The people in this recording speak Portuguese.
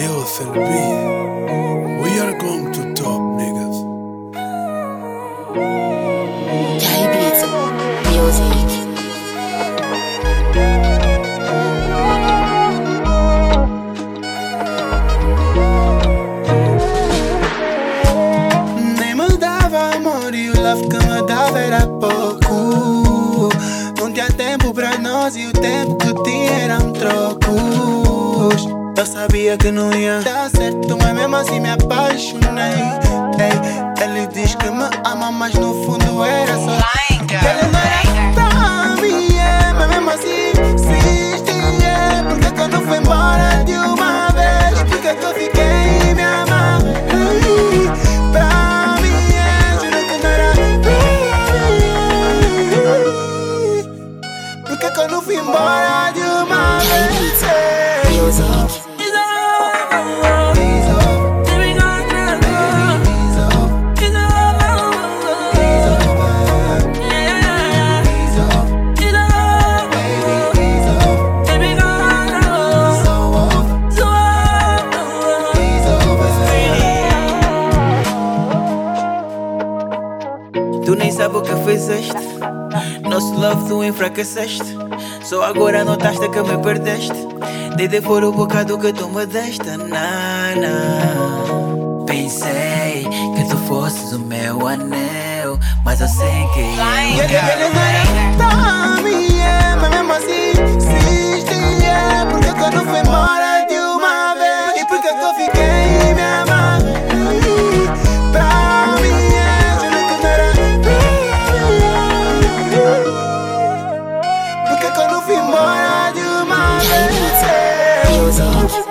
FLB, we are going to top, niggas. Beats Music. Nem me dava amor e o love que me dava era pouco. Não tinha tempo pra nós e o tempo que tinha eram trocos. Eu sabia que não ia dar certo, mas mesmo assim me apaixonei. Ei, ele diz que me ama, mas no fundo era só. Tu nem sabe o que fizeste. Nosso love tu enfraqueceste. Só agora notaste que me perdeste. Desde fora o bocado que tu me deste, nana. Pensei que tu fosses o meu anel, mas eu sei que eu é, mas mesmo assim insiste, é, porque que eu não fui embora de uma vez? E porque que eu fiquei vez? Music.